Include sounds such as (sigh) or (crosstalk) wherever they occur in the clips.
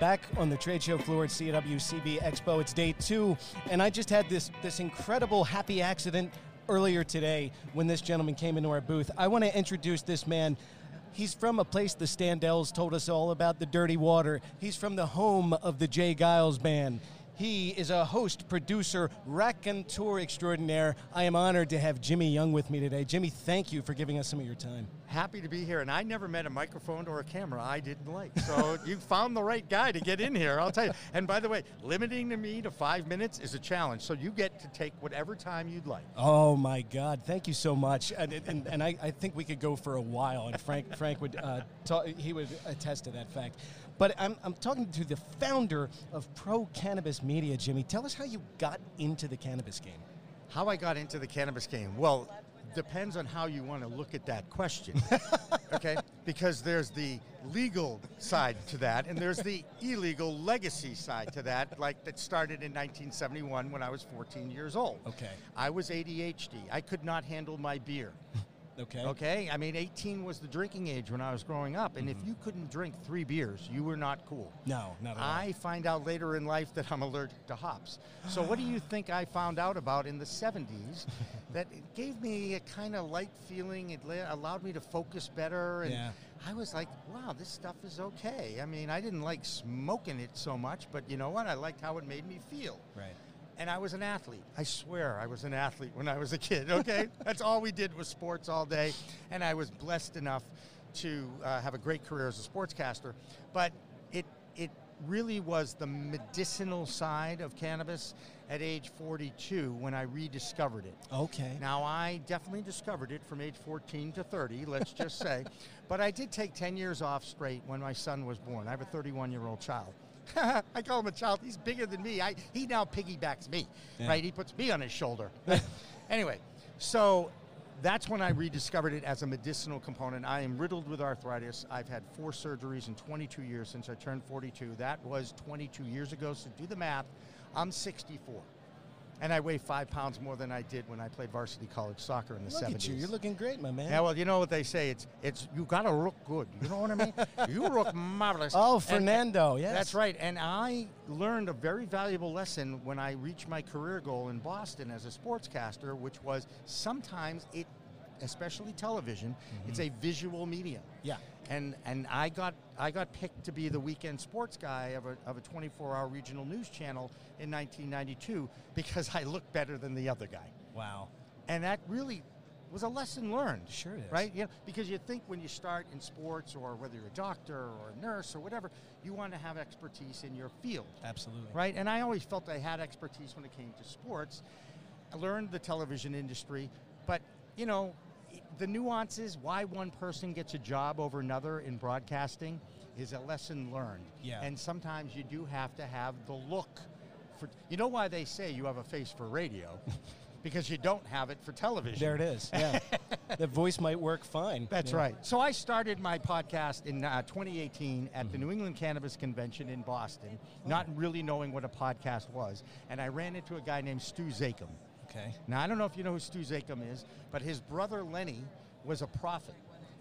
back on the trade show floor at CWCB Expo. It's day two, and I just had this this incredible happy accident earlier today when this gentleman came into our booth. I want to introduce this man. He's from a place the Standells told us all about, the Dirty Water. He's from the home of the J. Geils Band. He is a host, producer, raconteur extraordinaire. I am honored to have Jimmy Young with me today. Jimmy, thank you for giving us some of your time. Happy to be here, and I never met a microphone or a camera I didn't like. So (laughs) you found the right guy to get in here, I'll tell you. And by the way, limiting to me to five minutes is a challenge, so you get to take whatever time you'd like. Oh my God! Thank you so much, and and, and I, I think we could go for a while, and Frank (laughs) Frank would uh, ta- he would attest to that fact. But I'm, I'm talking to the founder of Pro Cannabis Media, Jimmy. Tell us how you got into the cannabis game. How I got into the cannabis game? Well, depends on how you want to look at that question. (laughs) okay? Because there's the legal side to that, and there's the illegal legacy side to that, like that started in 1971 when I was 14 years old. Okay. I was ADHD. I could not handle my beer. Okay. Okay, I mean, 18 was the drinking age when I was growing up, and if mm-hmm. you couldn't drink three beers, you were not cool. No, not at all. I find out later in life that I'm allergic to hops. So, what do you (sighs) think I found out about in the 70s (laughs) that gave me a kind of light feeling? It la- allowed me to focus better, and Yeah. I was like, wow, this stuff is okay. I mean, I didn't like smoking it so much, but you know what? I liked how it made me feel. Right. And I was an athlete. I swear I was an athlete when I was a kid, (laughs) okay? That's all we did was sports all day. And I was blessed enough to uh, have a great career as a sportscaster. But it, it really was the medicinal side of cannabis at age 42 when I rediscovered it. Okay. Now, I definitely discovered it from age 14 to 30, let's just say. (laughs) But I did take 10 years off straight when my son was born. I have a 31 year old child. (laughs) I call him a child. He's bigger than me. I, he now piggybacks me, Yeah. right? He puts me on his shoulder. (laughs) (laughs) anyway, so that's when I rediscovered it as a medicinal component. I am riddled with arthritis. I've had four surgeries in 22 years since I turned 42. That was 22 years ago. So do the math. I'm 64. And I weigh five pounds more than I did when I played varsity college soccer in the Look 70s. at you. You're looking great, my man. Yeah, well, you know what they say. It's it's you got to look good. You know what I mean? (laughs) you look marvelous. Oh, And- Fernando, yes. that's right. And I learned a very valuable lesson when I reached my career goal in Boston as a sportscaster, which was sometimes it, especially television, it's a visual medium. Mm-hmm. Yeah. And and I got I got picked to be the weekend sports guy of a, of a 24-hour regional news channel in 1992 because I looked better than the other guy Wow. and that really was a lesson learned. Sure is. Right? You know, because you think when you start in sports or whether you're a doctor or a nurse or whatever, you want to have expertise in your field. Absolutely. Right? And I always felt I had expertise when it came to sports. I learned the television industry, but you know, the nuances why one person gets a job over another in broadcasting is a lesson learned. Yeah. And sometimes you do have to have the look for you know why they say you have a face for radio? (laughs) because you don't have it for television. There it is. Yeah. (laughs) the voice might work fine. That's Yeah. right. So I started my podcast in uh, 2018 at the New England Cannabis Convention in Boston, not really knowing what a podcast was. And I ran into a guy named Stu Zakim. Okay. Now, I don't know if you know who Stu Zakim is, but his brother Lenny was a prophet.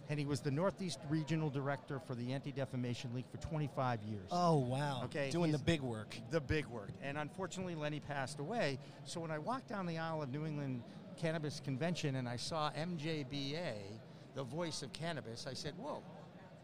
And he was the Northeast Regional Director for the Anti Defamation League for 25 years Oh, wow. Okay, Doing the big work. the big work. And unfortunately, Lenny passed away. So when I walked down the aisle of New England Cannabis Convention and I saw MJBA, the voice of cannabis, I said, whoa,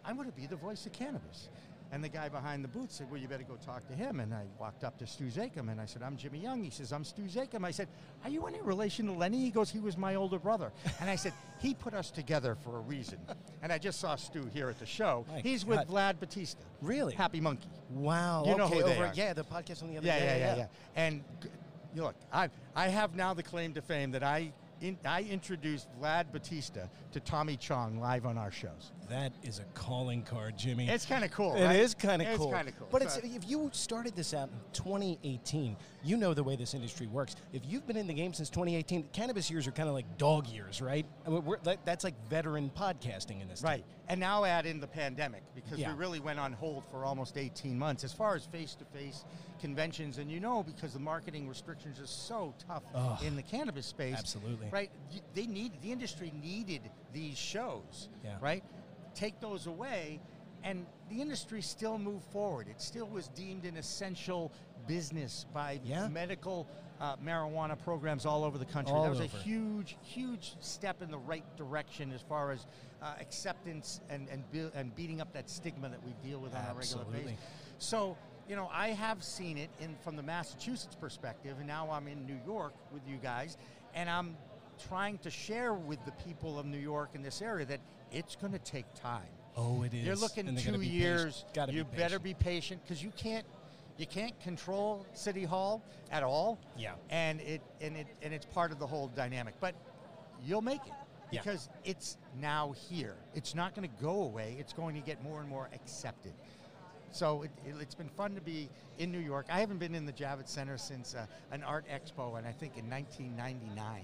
I'm going to be the voice of cannabis. And the guy behind the booth said, well, you better go talk to him. And I walked up to Stu Zakim and I said, I'm Jimmy Young. He says, I'm Stu Zakim. I said, are you any relation to Lenny? He goes, he was my older brother. And I said, he put us together for a reason. (laughs) And I just saw Stu here at the show. My He's with Vlad Batista. Really? Happy Monkey. Wow. You know okay, who they over, are. Yeah, the podcast on the other Yeah, day. yeah, yeah, yeah. yeah. And g- you look, I I have now the claim to fame that I in, I introduced Vlad Batista to Tommy Chong live on our shows. That is a calling card, Jimmy. It's kind of cool. It right? is kind of It's cool. kind of cool. But it's, So- if you started this out in 2018, you know the way this industry works. If you've been in the game since 2018, cannabis years are kind of like dog years, right? I mean, we're, that's like veteran podcasting in this. Right. And now add in the pandemic because Yeah. we really went on hold for almost 18 months as far as face to face conventions. And you know, because the marketing restrictions are so tough Ugh. in the cannabis space. Absolutely. Right. They needed, the industry needed these shows. Yeah. Right. Take those away. and the industry still moved forward. It still was deemed an essential business by Yeah. medical uh, marijuana programs all over the country. All that was over. a huge, huge step in the right direction as far as uh, acceptance and and, be- and beating up that stigma that we deal with on a regular basis. So, you know, I have seen it in from the Massachusetts perspective, and now I'm in New York with you guys, and I'm trying to share with the people of New York in this area that it's going to take time. Oh, it is. You're looking And two years. You be better be patient because you can't you can't control City Hall at all. Yeah. And it and it and it's part of the whole dynamic. But you'll make it Yeah. because it's now here. It's not going to go away. It's going to get more and more accepted. So it, it, has been fun to be in New York. I haven't been in the Javits Center since uh, an art expo, and I think in 1999.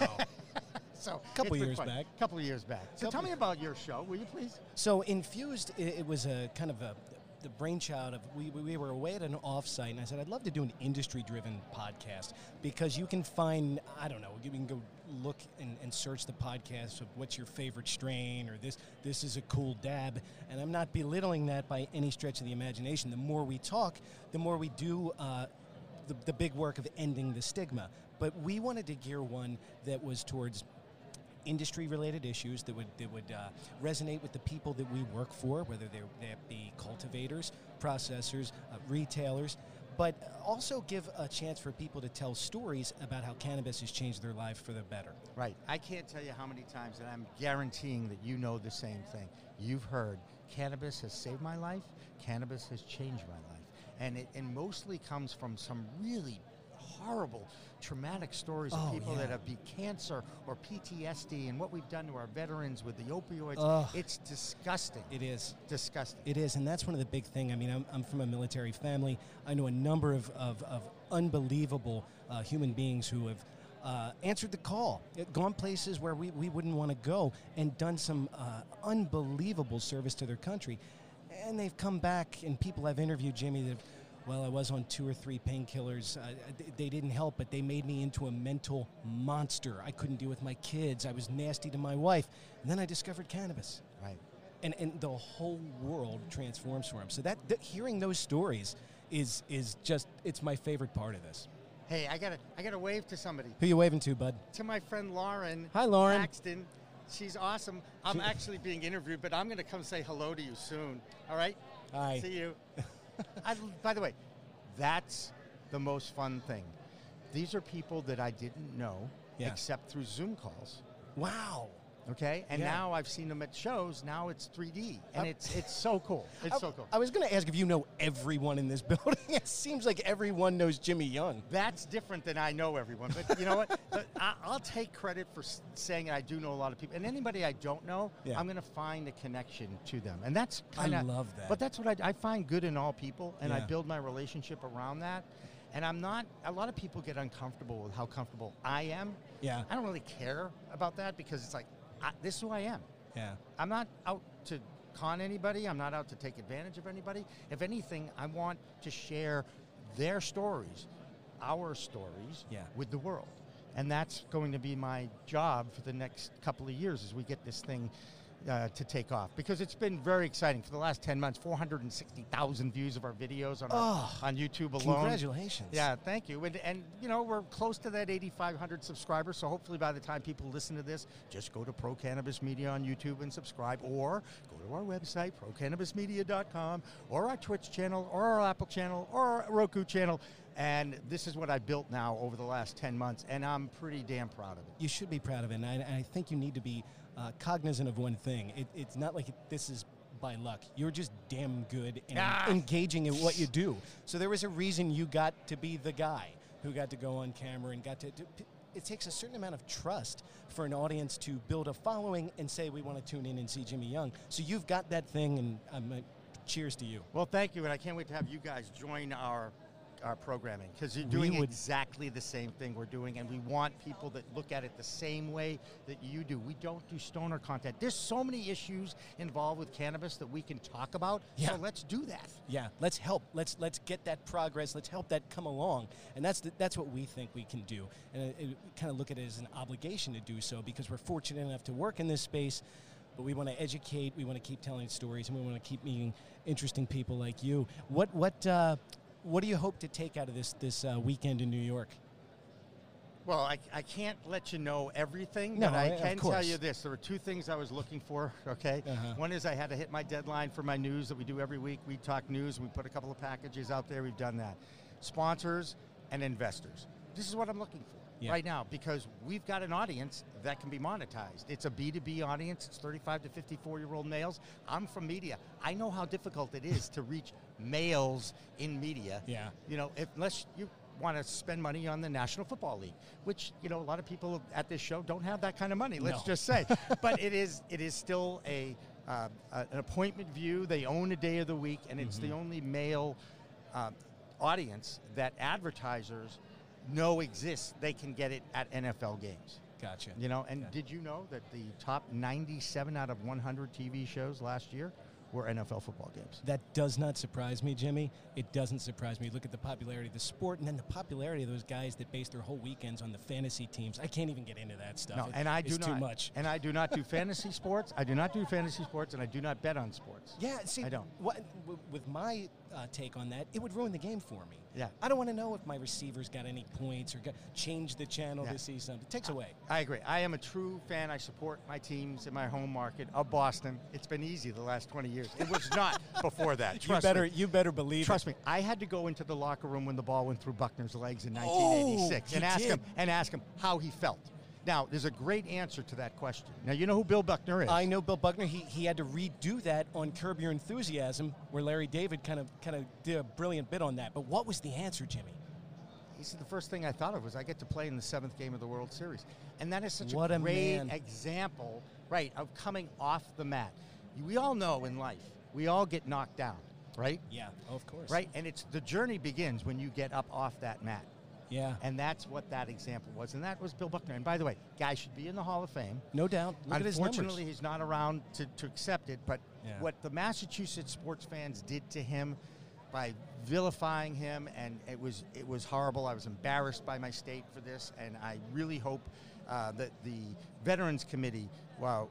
Wow. (laughs) So Couple years fun. back. Couple of years back. So Couple- tell me about your show, will you please? So infused, it, it was a kind of a the brainchild of we, we we were away at an offsite, and I said I'd love to do an industry-driven podcast because you can find I don't know you can go look and, and search the podcast of what's your favorite strain or this this is a cool dab, and I'm not belittling that by any stretch of the imagination. The more we talk, the more we do. Uh, the, the big work of ending the stigma. But we wanted to gear one that was towards industry related issues that would that would uh, resonate with the people that we work for, whether they they be cultivators, processors, uh, retailers, but also give a chance for people to tell stories about how cannabis has changed their life for the better. Right. I can't tell you how many times, and I'm guaranteeing that you know the same thing. You've heard cannabis has saved my life, cannabis has changed my life. And it and mostly comes from some really horrible, traumatic stories Oh, of people that have beat cancer or PTSD and what we've done to our veterans with the opioids. Ugh. It's disgusting. It is. disgusting. It is, and that's one of the big thing. I mean, I'm, I'm from a military family. I know a number of, of, of unbelievable uh, human beings who have uh, answered the call, uh, gone places where we, we wouldn't want to go, and done some uh, unbelievable service to their country. And they've come back, and people I've interviewed, Jimmy, that well, I was on two or three painkillers. Uh, th- they didn't help, but they made me into a mental monster. I couldn't deal with my kids. I was nasty to my wife. And then I discovered cannabis right. and, and the whole world transforms for him. So that, that hearing those stories is is just it's my favorite part of this. Hey, I gotta I gotta wave to somebody. Who you waving to, bud? to my friend Lauren. Hi, Lauren. Paxton. She's awesome. I'm actually being interviewed, but I'm going to come say hello to you soon. All right? Hi. See you. (laughs) (laughs) I, by the way, that's the most fun thing. These are people that I didn't know Yeah. except through Zoom calls. Wow. Okay, and Yeah. now I've seen them at shows. Now it's 3D, and I- it's it's so cool. (laughs) It's I, so cool. I was going to ask if you know everyone in this (laughs) building. it seems like everyone knows Jimmy Young. That's different than I know everyone. But you know what? (laughs) But I, I'll take credit for saying I do know a lot of people. And anybody I don't know, Yeah. I'm going to find a connection to them. And that's kind of. I love that. But that's what I, I find good in all people, and I build my relationship around that. And I'm not. A lot of people get uncomfortable with how comfortable I am. Yeah. I don't really care about that because it's like, I, this is who I am. Yeah. I'm not out to con anybody. I'm not out to take advantage of anybody. If anything, I want to share their stories, our stories, Yeah. with the world. And that's going to be my job for the next couple of years as we get this thing uh, to take off. Because it's been very exciting. For the last 10 months, 460,000 views of our videos on, our, Oh, on YouTube alone. Congratulations. Yeah, thank you. And, and you know, we're close to that 8,500 subscribers. So hopefully, by the time people listen to this, just go to Pro Cannabis Media on YouTube and subscribe, or go to our website, procannabismedia.com, or our Twitch channel, or our Apple channel, or our Roku channel. And this is what I built now over the last 10 months, and I'm pretty damn proud of it. You should be proud of it, and I, and I think you need to be uh, cognizant of one thing. It, it's not like this is by luck. You're just damn good and Ah. engaging in what you do. So there was a reason you got to be the guy who got to go on camera and got to. to it takes a certain amount of trust for an audience to build a following and say we want to tune in and see Jimmy Young. So you've got that thing, and um, uh, cheers to you. Well, thank you, and I can't wait to have you guys join our our programming because you're doing would- exactly the same thing we're doing, and we want people that look at it the same way that you do. We don't do stoner content. There's so many issues involved with cannabis that we can talk about. Yeah. So let's do that. Yeah, let's help. Let's let's get that progress. Let's help that come along, and that's the, that's what we think we can do. And kind of look at it as an obligation to do so because we're fortunate enough to work in this space. but we want to educate. We want to keep telling stories, and we want to keep meeting interesting people like you. What what uh, what do you hope to take out of this this uh, weekend in New York? Well, I, I can't let you know everything, No, but I of can tell you this. There were two things I was looking for, okay? Uh-huh. One is I had to hit my deadline for my news that we do every week. We talk news, we put a couple of packages out there, we've done that. Sponsors and investors. This is what I'm looking for Yeah. right now because we've got an audience that can be monetized. It's a B2B audience, it's 35 to 54 year old males. I'm from media. I know how difficult it is to (laughs) reach males in media Yeah. you know, if, unless you want to spend money on the National Football League, which you know a lot of people at this show don't have that kind of money. Let's No. just say, (laughs) but it is it is still a, uh, an appointment view. They own a day of the week, and it's Mm-hmm. the only male uh, audience that advertisers know exists. They can get it at NFL games. Gotcha. You know, and Yeah. did you know that the top 97 out of 100 TV shows last year were NFL football games? That does not surprise me, Jimmy. It doesn't surprise me. Look at the popularity of the sport and then the popularity of those guys that base their whole weekends on the fantasy teams. I can't even get into that stuff. No, It- and I do not. too much. And I do not do fantasy sports. I do not do fantasy sports, and I do not bet on sports. Yeah, see, I don't. What, with my uh, take on that, it would ruin the game for me. Yeah. I don't want to know if my receivers got any points or got, changed the channel Yeah. to see something. It takes away. I agree. I am a true fan. I support my teams in my home market of Boston. It's been easy the last 20 years. It was not (laughs) before that. You Trust better, me. you better believe. Trust me, I had to go into the locker room when the ball went through Buckner's legs in Oh, 1986 you and ask did. him and ask him how he felt. Now, there's a great answer to that question. Now, you know who Bill Buckner is. I know Bill Buckner. He, he had to redo that on Curb Your Enthusiasm, where Larry David kind of kind of did a brilliant bit on that. But what was the answer, Jimmy? He said the first thing I thought of was I get to play in the seventh game of the World Series, and that is such What a great man. example, right, of coming off the mat. We all know in life we all get knocked down, right? Yeah, of course. Right, and it's the journey begins when you get up off that mat, Yeah. and that's what that example was, and that was Bill Buckner. And by the way, guy should be in the Hall of Fame. No doubt. Look Unfortunately, he's not around to, to accept it. But Yeah. what the Massachusetts sports fans did to him by vilifying him, and it was it was horrible. I was embarrassed by my state for this, and I really hope uh, that the Veterans Committee, wow,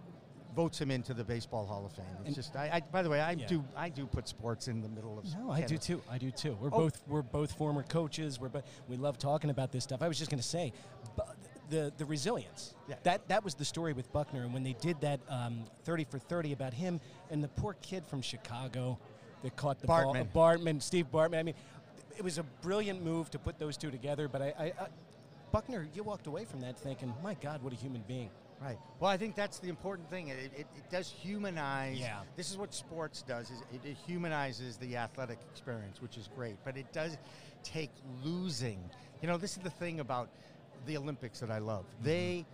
votes him into the Baseball Hall of Fame. It's And- just, I, I, by the way, I Yeah. do I do put sports in the middle of. No, I do too. I do too. We're Oh. both we're both former coaches. We're bo- we love talking about this stuff. I was just going to say, the the resilience. Yeah. That that was the story with Buckner, and when they did that um, thirty for thirty about him and the poor kid from Chicago that caught the Bartman. ball, Bartman, Steve Bartman. I mean, it was a brilliant move to put those two together. But I, I, I Buckner, you walked away from that thinking, my God, what a human being. Right. Well, I think that's the important thing. It, it, it does humanize. Yeah. This is what sports does. Is it, it humanizes the athletic experience, which is great. But it does take losing. You know, this is the thing about the Olympics that I love. Mm-hmm. They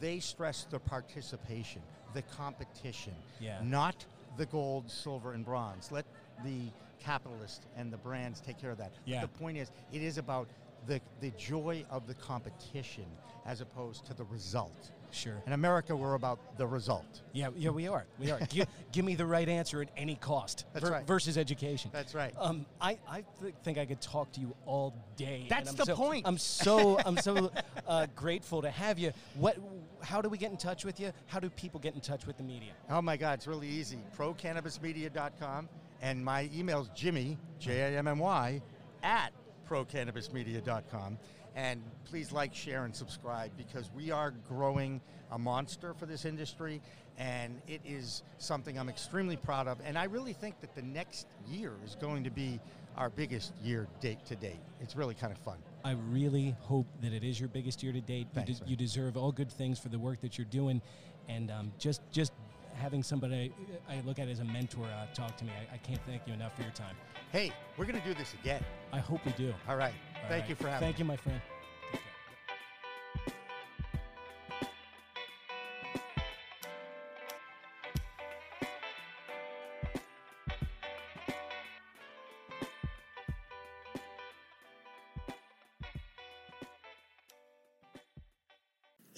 they stress the participation, the competition, Yeah. not the gold, silver, and bronze. Let the capitalists and the brands take care of that. Yeah. the point is, it is about the, the joy of the competition as opposed to the result. Sure. In America, we're about the result. Yeah, yeah, we are. We are. give, (laughs) give me the right answer at any cost. That's right. Versus education. That's right. Um, I, I th- think I could talk to you all day. That's the so- point. I'm so I'm so (laughs) uh, grateful to have you. What? How do we get in touch with you? How do people get in touch with the media? Oh my God, it's really easy. ProCannabisMedia.com, and my email's Jimmy J A M M Y at ProCannabisMedia.com. And please like, share, and subscribe because we are growing a monster for this industry, and it is something I'm extremely proud of. And I really think that the next year is going to be our biggest year date to date. It's really kind of fun. I really hope that it is your biggest year to date. You, de- you deserve all good things for the work that you're doing, and um, just just having somebody I look at as a mentor uh, talk to me. I, I can't thank you enough for your time. Hey, we're going to do this again. I hope we do. All right. All Thank right. you for having me. Thank you, my friend.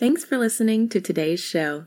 Thanks for listening to today's show.